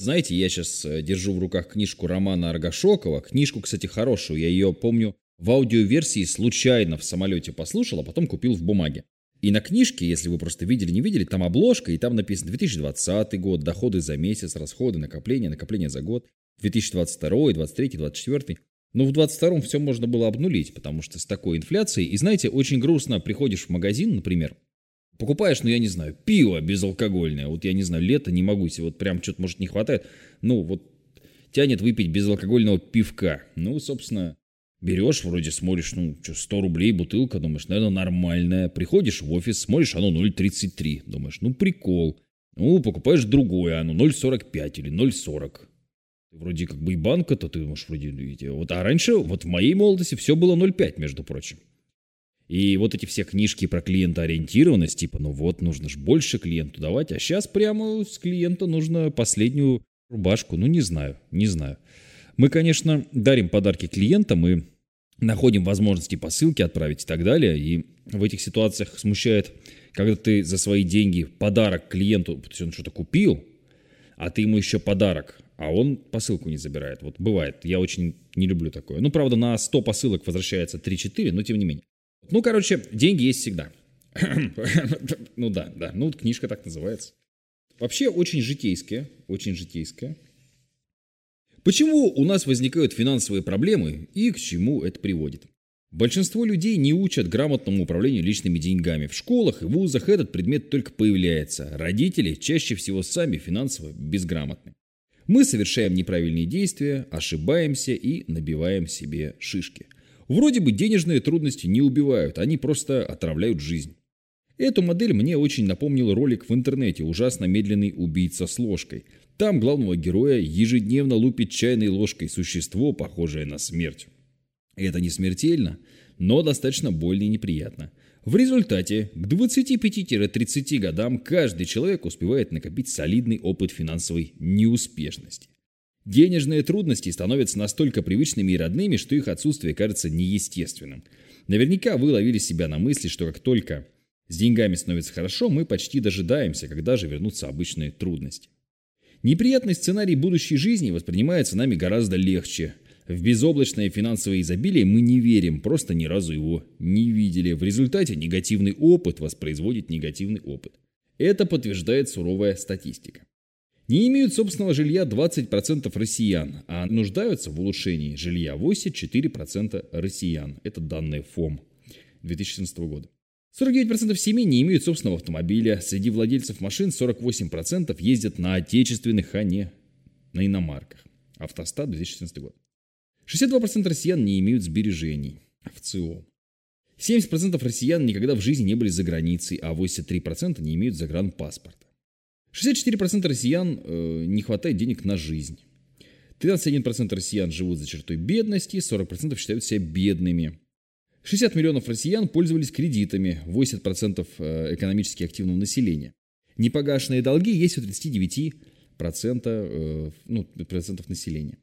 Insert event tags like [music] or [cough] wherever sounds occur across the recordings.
Знаете, я сейчас э, держу в руках книжку Романа Аргашокова. Книжку, кстати, хорошую. Я ее, помню, в аудиоверсии случайно в самолете послушал, а потом купил в бумаге. И на книжке, если вы просто видели, не видели, там обложка, и там написано 2020 год, доходы за месяц, расходы, накопления, накопления за год, 2022, 23, 24. Но в 22 все можно было обнулить, потому что с такой инфляцией, и знаете, очень грустно, приходишь в магазин, например, покупаешь, ну я не знаю, пиво безалкогольное, вот я не знаю, лето не могу себе, вот прям что-то может не хватает, ну вот тянет выпить безалкогольного пивка. Ну, собственно, Берешь, вроде смотришь, ну, что, 100 рублей бутылка, думаешь, наверное, нормальная. Приходишь в офис, смотришь, оно 0,33. Думаешь, ну, прикол. Ну, покупаешь другое, оно 0,45 или 0,40. Вроде как бы и банка-то, ты думаешь, вроде. Вот, а раньше, вот в моей молодости все было 0,5, между прочим. И вот эти все книжки про клиентоориентированность, типа, ну вот, нужно же больше клиенту давать, а сейчас прямо с клиента нужно последнюю рубашку. Ну, не знаю, не знаю. Мы, конечно, дарим подарки клиентам и находим возможности посылки отправить и так далее. И в этих ситуациях смущает, когда ты за свои деньги подарок клиенту, он что-то купил, а ты ему еще подарок, а он посылку не забирает. Вот бывает, я очень не люблю такое. Ну, правда, на 100 посылок возвращается 3-4, но тем не менее. Ну, короче, деньги есть всегда. [clears throat] ну да, да, ну книжка так называется. Вообще очень житейская, очень житейская. Почему у нас возникают финансовые проблемы и к чему это приводит? Большинство людей не учат грамотному управлению личными деньгами. В школах и вузах этот предмет только появляется. Родители чаще всего сами финансово безграмотны. Мы совершаем неправильные действия, ошибаемся и набиваем себе шишки. Вроде бы денежные трудности не убивают, они просто отравляют жизнь. Эту модель мне очень напомнил ролик в интернете «Ужасно медленный убийца с ложкой». Там главного героя ежедневно лупит чайной ложкой существо, похожее на смерть. Это не смертельно, но достаточно больно и неприятно. В результате к 25-30 годам каждый человек успевает накопить солидный опыт финансовой неуспешности. Денежные трудности становятся настолько привычными и родными, что их отсутствие кажется неестественным. Наверняка вы ловили себя на мысли, что как только с деньгами становится хорошо, мы почти дожидаемся, когда же вернутся обычные трудности. Неприятный сценарий будущей жизни воспринимается нами гораздо легче. В безоблачное финансовое изобилие мы не верим, просто ни разу его не видели. В результате негативный опыт воспроизводит негативный опыт. Это подтверждает суровая статистика. Не имеют собственного жилья 20% россиян, а нуждаются в улучшении жилья 84% россиян. Это данные ФОМ 2014 года. 49% семей не имеют собственного автомобиля. Среди владельцев машин 48% ездят на отечественных, а не на иномарках. Автостат 2014 год. 62% россиян не имеют сбережений в ЦИО. 70% россиян никогда в жизни не были за границей, а 83% не имеют загранпаспорта. 64% россиян э, не хватает денег на жизнь. 13,1% россиян живут за чертой бедности, 40% считают себя бедными. 60 миллионов россиян пользовались кредитами, 80% э, экономически активного населения. Непогашенные долги есть у 39% э, ну, процентов населения.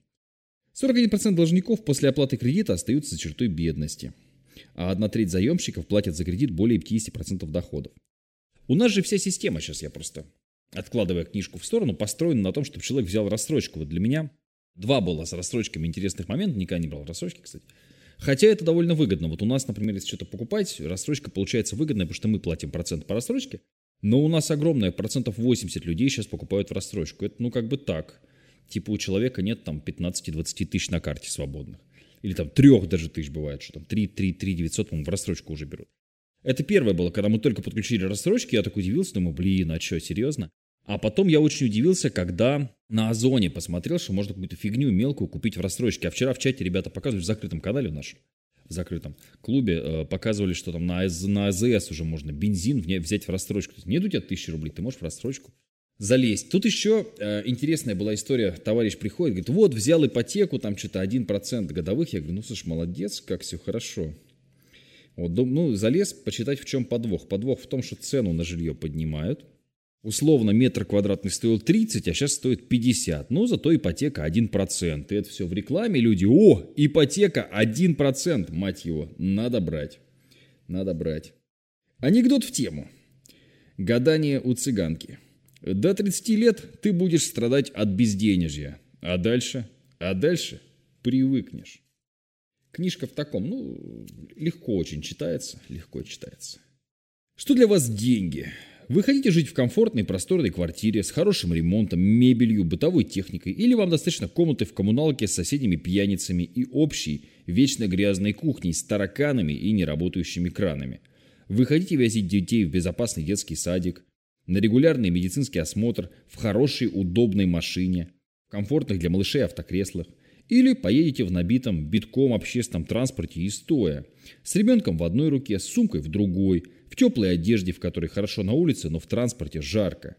41% должников после оплаты кредита остаются за чертой бедности, а одна треть заемщиков платят за кредит более 50% доходов. У нас же вся система, сейчас я просто откладывая книжку в сторону, построена на том, чтобы человек взял рассрочку. Вот для меня два было с рассрочками интересных моментов, никогда не брал рассрочки, кстати. Хотя это довольно выгодно. Вот у нас, например, если что-то покупать, рассрочка получается выгодная, потому что мы платим процент по рассрочке. Но у нас огромное, процентов 80 людей сейчас покупают в рассрочку. Это ну как бы так. Типа у человека нет там 15-20 тысяч на карте свободных. Или там трех даже тысяч бывает, что там 3, 3, 3 900, по-моему, в рассрочку уже берут. Это первое было, когда мы только подключили рассрочки, я так удивился, думаю, блин, а что, серьезно? А потом я очень удивился, когда на Озоне посмотрел, что можно какую-то фигню мелкую купить в рассрочке. А вчера в чате ребята показывали в закрытом канале в нашем, в закрытом клубе, э, показывали, что там на, на АЗС уже можно бензин взять в рассрочку. То есть нет у тебя тысячи рублей, ты можешь в рассрочку залезть. Тут еще э, интересная была история. Товарищ приходит, говорит, вот взял ипотеку, там что-то 1% годовых. Я говорю, ну слушай, молодец, как все хорошо. Вот, ну, залез почитать, в чем подвох. Подвох в том, что цену на жилье поднимают – Условно метр квадратный стоил 30, а сейчас стоит 50. Но зато ипотека 1%. И это все в рекламе. Люди, о, ипотека 1%, мать его, надо брать. Надо брать. Анекдот в тему. Гадание у цыганки. До 30 лет ты будешь страдать от безденежья. А дальше? А дальше привыкнешь. Книжка в таком, ну, легко очень читается, легко читается. Что для вас деньги? Вы хотите жить в комфортной просторной квартире с хорошим ремонтом, мебелью, бытовой техникой, или вам достаточно комнаты в коммуналке с соседями-пьяницами и общей, вечно грязной кухней с тараканами и неработающими кранами? Вы хотите возить детей в безопасный детский садик, на регулярный медицинский осмотр, в хорошей, удобной машине, в комфортных для малышей автокреслах, или поедете в набитом битком общественном транспорте и стоя, с ребенком в одной руке, с сумкой в другой – теплой одежде, в которой хорошо на улице, но в транспорте жарко.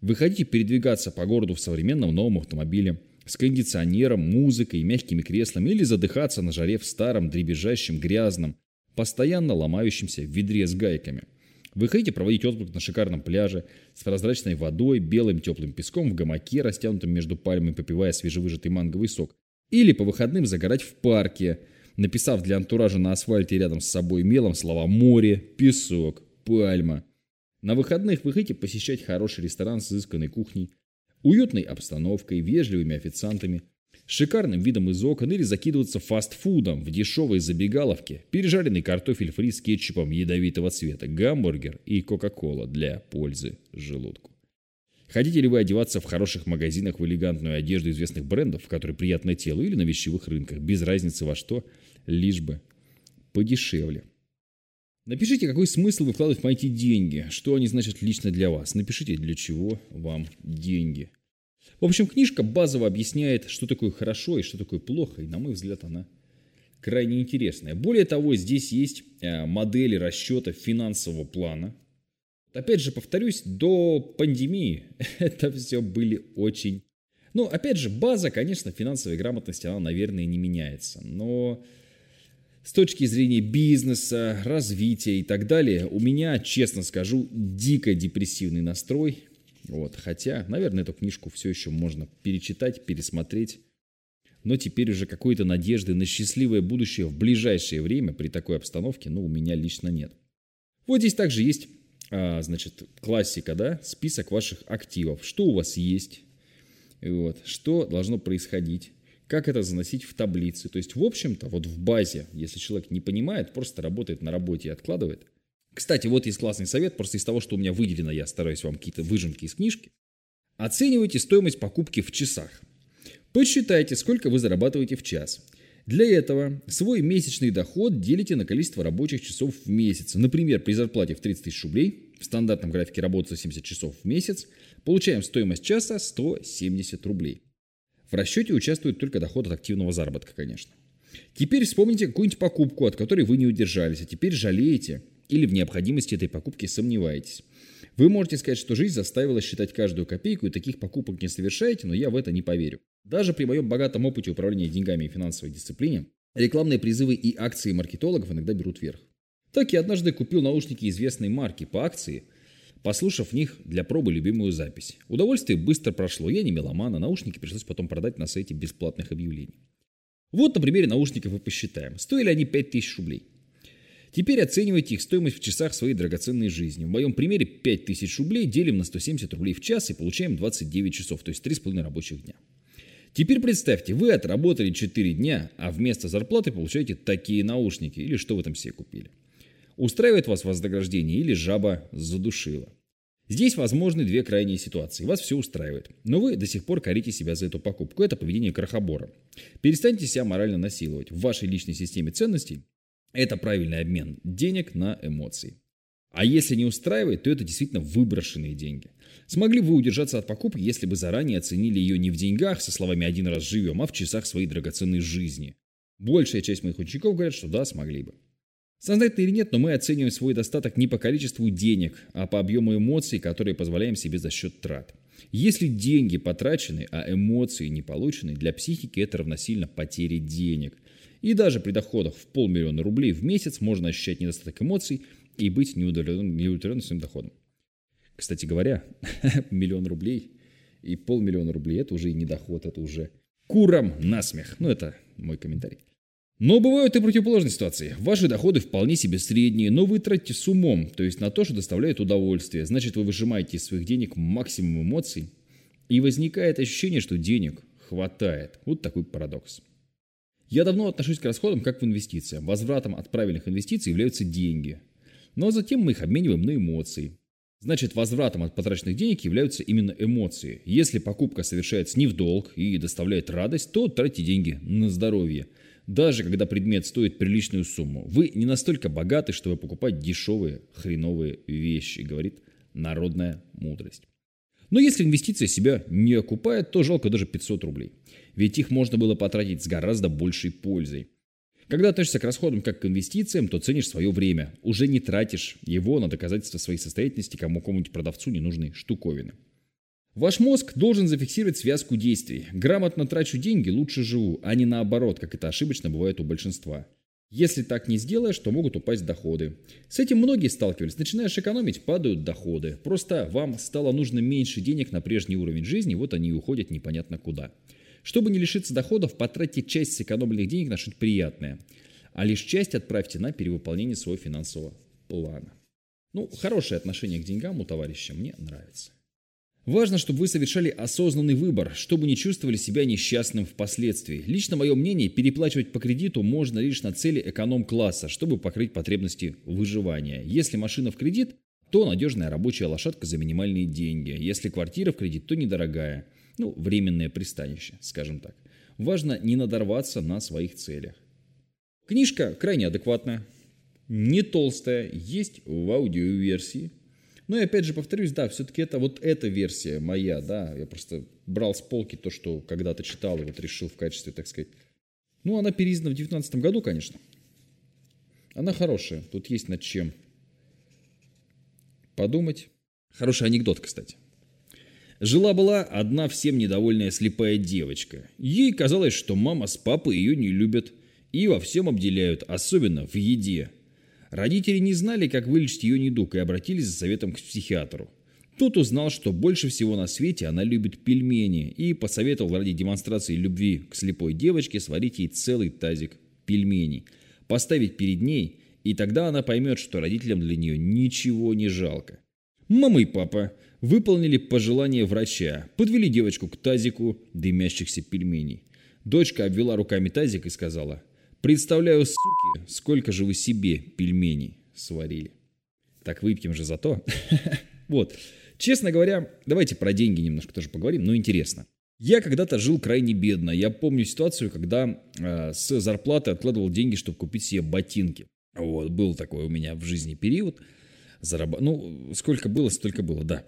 Вы хотите передвигаться по городу в современном новом автомобиле, с кондиционером, музыкой и мягкими креслами или задыхаться на жаре в старом, дребезжащем, грязном, постоянно ломающемся ведре с гайками. Вы хотите проводить отпуск на шикарном пляже с прозрачной водой, белым теплым песком в гамаке, растянутом между пальмами, попивая свежевыжатый манговый сок. Или по выходным загорать в парке – написав для антуража на асфальте рядом с собой мелом слова «море», «песок», «пальма». На выходных вы хотите посещать хороший ресторан с изысканной кухней, уютной обстановкой, вежливыми официантами, шикарным видом из окон или закидываться фастфудом в дешевой забегаловке, пережаренный картофель фри с кетчупом ядовитого цвета, гамбургер и кока-кола для пользы желудку. Хотите ли вы одеваться в хороших магазинах в элегантную одежду известных брендов, в которой приятное тело, или на вещевых рынках, без разницы во что, лишь бы подешевле. Напишите, какой смысл вы вкладываете в эти деньги, что они значат лично для вас. Напишите, для чего вам деньги. В общем, книжка базово объясняет, что такое хорошо и что такое плохо, и, на мой взгляд, она крайне интересная. Более того, здесь есть э, модели расчета финансового плана, Опять же, повторюсь, до пандемии [laughs] это все были очень... Ну, опять же, база, конечно, финансовой грамотности, она, наверное, не меняется. Но с точки зрения бизнеса, развития и так далее, у меня, честно скажу, дико депрессивный настрой. Вот, хотя, наверное, эту книжку все еще можно перечитать, пересмотреть. Но теперь уже какой-то надежды на счастливое будущее в ближайшее время при такой обстановке, ну, у меня лично нет. Вот здесь также есть а, значит, классика, да, список ваших активов, что у вас есть, вот, что должно происходить, как это заносить в таблицы. То есть, в общем-то, вот в базе, если человек не понимает, просто работает на работе и откладывает. Кстати, вот есть классный совет, просто из того, что у меня выделено, я стараюсь вам какие-то выжимки из книжки. Оценивайте стоимость покупки в часах. Посчитайте, сколько вы зарабатываете в час. Для этого свой месячный доход делите на количество рабочих часов в месяц. Например, при зарплате в 30 тысяч рублей, в стандартном графике работы 70 часов в месяц, получаем стоимость часа 170 рублей. В расчете участвует только доход от активного заработка, конечно. Теперь вспомните какую-нибудь покупку, от которой вы не удержались, а теперь жалеете или в необходимости этой покупки сомневаетесь. Вы можете сказать, что жизнь заставила считать каждую копейку и таких покупок не совершаете, но я в это не поверю. Даже при моем богатом опыте управления деньгами и финансовой дисциплине, рекламные призывы и акции маркетологов иногда берут верх. Так я однажды купил наушники известной марки по акции, послушав в них для пробы любимую запись. Удовольствие быстро прошло, я не меломан, а наушники пришлось потом продать на сайте бесплатных объявлений. Вот на примере наушников и посчитаем. Стоили они 5000 рублей. Теперь оценивайте их стоимость в часах своей драгоценной жизни. В моем примере 5000 рублей делим на 170 рублей в час и получаем 29 часов, то есть 3,5 рабочих дня. Теперь представьте, вы отработали 4 дня, а вместо зарплаты получаете такие наушники или что вы там себе купили. Устраивает вас вознаграждение или жаба задушила. Здесь возможны две крайние ситуации. Вас все устраивает, но вы до сих пор корите себя за эту покупку. Это поведение крохобора. Перестаньте себя морально насиловать. В вашей личной системе ценностей это правильный обмен денег на эмоции. А если не устраивает, то это действительно выброшенные деньги. Смогли бы удержаться от покупки, если бы заранее оценили ее не в деньгах, со словами «один раз живем», а в часах своей драгоценной жизни? Большая часть моих учеников говорят, что да, смогли бы. Сознательно или нет, но мы оцениваем свой достаток не по количеству денег, а по объему эмоций, которые позволяем себе за счет трат. Если деньги потрачены, а эмоции не получены, для психики это равносильно потере денег. И даже при доходах в полмиллиона рублей в месяц можно ощущать недостаток эмоций и быть неудовлетворенным, неудовлетворенным своим доходом. Кстати говоря, [laughs] миллион рублей и полмиллиона рублей – это уже и не доход, это уже курам насмех. Ну, это мой комментарий. Но бывают и противоположные ситуации. Ваши доходы вполне себе средние, но вы тратите с умом, то есть на то, что доставляет удовольствие. Значит, вы выжимаете из своих денег максимум эмоций, и возникает ощущение, что денег хватает. Вот такой парадокс. Я давно отношусь к расходам как к инвестициям. Возвратом от правильных инвестиций являются деньги. Но затем мы их обмениваем на эмоции. Значит, возвратом от потраченных денег являются именно эмоции. Если покупка совершается не в долг и доставляет радость, то тратите деньги на здоровье. Даже когда предмет стоит приличную сумму. Вы не настолько богаты, чтобы покупать дешевые хреновые вещи, говорит народная мудрость. Но если инвестиция себя не окупает, то жалко даже 500 рублей. Ведь их можно было потратить с гораздо большей пользой. Когда относишься к расходам как к инвестициям, то ценишь свое время. Уже не тратишь его на доказательство своей состоятельности кому-нибудь продавцу ненужной штуковины. Ваш мозг должен зафиксировать связку действий. Грамотно трачу деньги, лучше живу, а не наоборот, как это ошибочно бывает у большинства. Если так не сделаешь, то могут упасть доходы. С этим многие сталкивались. Начинаешь экономить, падают доходы. Просто вам стало нужно меньше денег на прежний уровень жизни, вот они и уходят непонятно куда. Чтобы не лишиться доходов, потратьте часть сэкономленных денег на что-то приятное, а лишь часть отправьте на перевыполнение своего финансового плана. Ну, хорошее отношение к деньгам у товарища мне нравится. Важно, чтобы вы совершали осознанный выбор, чтобы не чувствовали себя несчастным впоследствии. Лично мое мнение, переплачивать по кредиту можно лишь на цели эконом-класса, чтобы покрыть потребности выживания. Если машина в кредит, то надежная рабочая лошадка за минимальные деньги. Если квартира в кредит, то недорогая ну, временное пристанище, скажем так. Важно не надорваться на своих целях. Книжка крайне адекватная, не толстая, есть в аудиоверсии. Ну и опять же повторюсь, да, все-таки это вот эта версия моя, да, я просто брал с полки то, что когда-то читал и вот решил в качестве, так сказать. Ну, она переиздана в 2019 году, конечно. Она хорошая, тут есть над чем подумать. Хороший анекдот, кстати. Жила-была одна всем недовольная слепая девочка. Ей казалось, что мама с папой ее не любят и во всем обделяют, особенно в еде. Родители не знали, как вылечить ее недуг и обратились за советом к психиатру. Тот узнал, что больше всего на свете она любит пельмени и посоветовал ради демонстрации любви к слепой девочке сварить ей целый тазик пельменей, поставить перед ней, и тогда она поймет, что родителям для нее ничего не жалко. Мама и папа выполнили пожелание врача, подвели девочку к тазику дымящихся пельменей. Дочка обвела руками тазик и сказала, «Представляю, суки, сколько же вы себе пельменей сварили». Так выпьем же за то. [laughs] Вот. Честно говоря, давайте про деньги немножко тоже поговорим, но интересно. Я когда-то жил крайне бедно. Я помню ситуацию, когда э, с зарплаты откладывал деньги, чтобы купить себе ботинки. Вот, был такой у меня в жизни период зарабатывать. Ну, сколько было, столько было, да.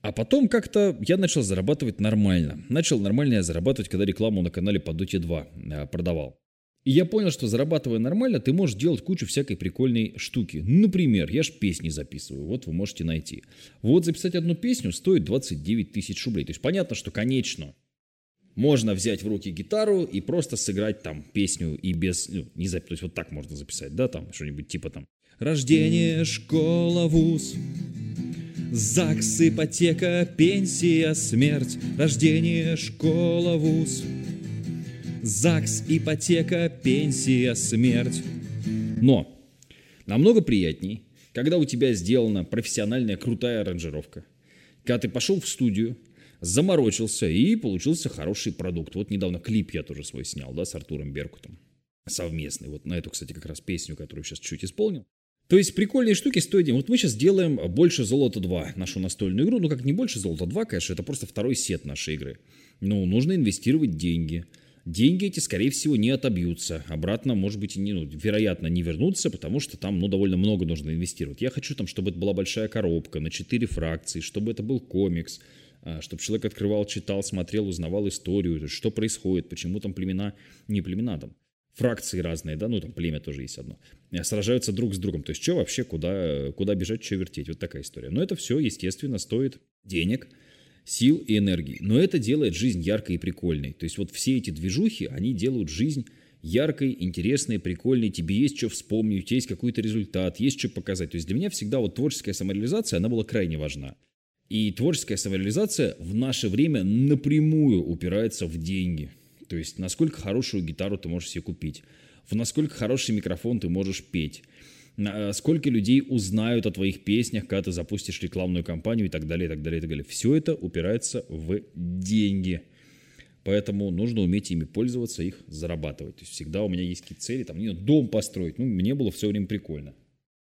А потом как-то я начал зарабатывать нормально. Начал нормально я зарабатывать, когда рекламу на канале по Dota 2 э, продавал. И я понял, что зарабатывая нормально, ты можешь делать кучу всякой прикольной штуки. Например, я ж песни записываю, вот вы можете найти. Вот записать одну песню стоит 29 тысяч рублей. То есть понятно, что конечно можно взять в руки гитару и просто сыграть там песню и без, ну, не записать, то есть вот так можно записать, да, там что-нибудь типа там Рождение, школа, вуз, ЗАГС, ипотека, пенсия, смерть. Рождение, школа, вуз, ЗАГС, ипотека, пенсия, смерть. Но намного приятней, когда у тебя сделана профессиональная крутая аранжировка. Когда ты пошел в студию, заморочился и получился хороший продукт. Вот недавно клип я тоже свой снял, да, с Артуром Беркутом. Совместный. Вот на эту, кстати, как раз песню, которую сейчас чуть исполнил. То есть прикольные штуки стоят. Вот мы сейчас делаем больше золота 2, нашу настольную игру. Ну как не больше золота 2, конечно, это просто второй сет нашей игры. Ну, нужно инвестировать деньги. Деньги эти, скорее всего, не отобьются. Обратно, может быть, не, ну, вероятно, не вернутся, потому что там, ну, довольно много нужно инвестировать. Я хочу там, чтобы это была большая коробка на 4 фракции, чтобы это был комикс, а, чтобы человек открывал, читал, смотрел, узнавал историю, что происходит, почему там племена, не племена там, фракции разные, да, ну там племя тоже есть одно, э, сражаются друг с другом. То есть что вообще, куда, куда бежать, что вертеть, вот такая история. Но это все, естественно, стоит денег, сил и энергии. Но это делает жизнь яркой и прикольной. То есть вот все эти движухи, они делают жизнь яркой, интересной, прикольной, тебе есть что вспомнить, у тебя есть какой-то результат, есть что показать. То есть для меня всегда вот творческая самореализация, она была крайне важна. И творческая самореализация в наше время напрямую упирается в деньги. То есть, насколько хорошую гитару ты можешь себе купить. в насколько хороший микрофон ты можешь петь, э, сколько людей узнают о твоих песнях, когда ты запустишь рекламную кампанию и так далее, и так далее, и так далее. Все это упирается в деньги. Поэтому нужно уметь ими пользоваться, их зарабатывать. То есть всегда у меня есть какие-то цели, там, не, дом построить. Ну, мне было все время прикольно.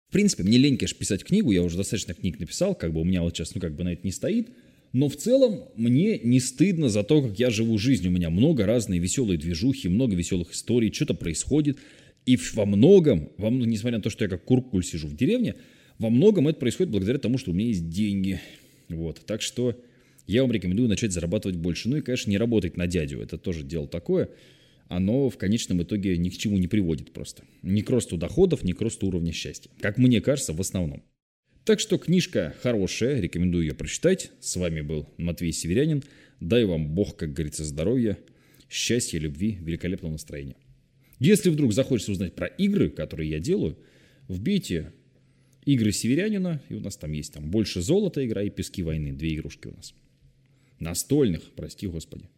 В принципе, мне лень, конечно, писать книгу, я уже достаточно книг написал, как бы у меня вот сейчас, ну, как бы на это не стоит. Но в целом мне не стыдно за то, как я живу жизнь. У меня много разной веселой движухи, много веселых историй, что-то происходит. И во многом, во, несмотря на то, что я как куркуль сижу в деревне, во многом это происходит благодаря тому, что у меня есть деньги. Вот. Так что я вам рекомендую начать зарабатывать больше. Ну и, конечно, не работать на дядю. Это тоже дело такое оно в конечном итоге ни к чему не приводит просто. Ни к росту доходов, ни к росту уровня счастья. Как мне кажется, в основном. Так что книжка хорошая, рекомендую ее прочитать. С вами был Матвей Северянин. Дай вам Бог, как говорится, здоровья, счастья, любви, великолепного настроения. Если вдруг захочется узнать про игры, которые я делаю, вбейте игры Северянина, и у нас там есть там больше золота игра и пески войны, две игрушки у нас. Настольных, прости господи.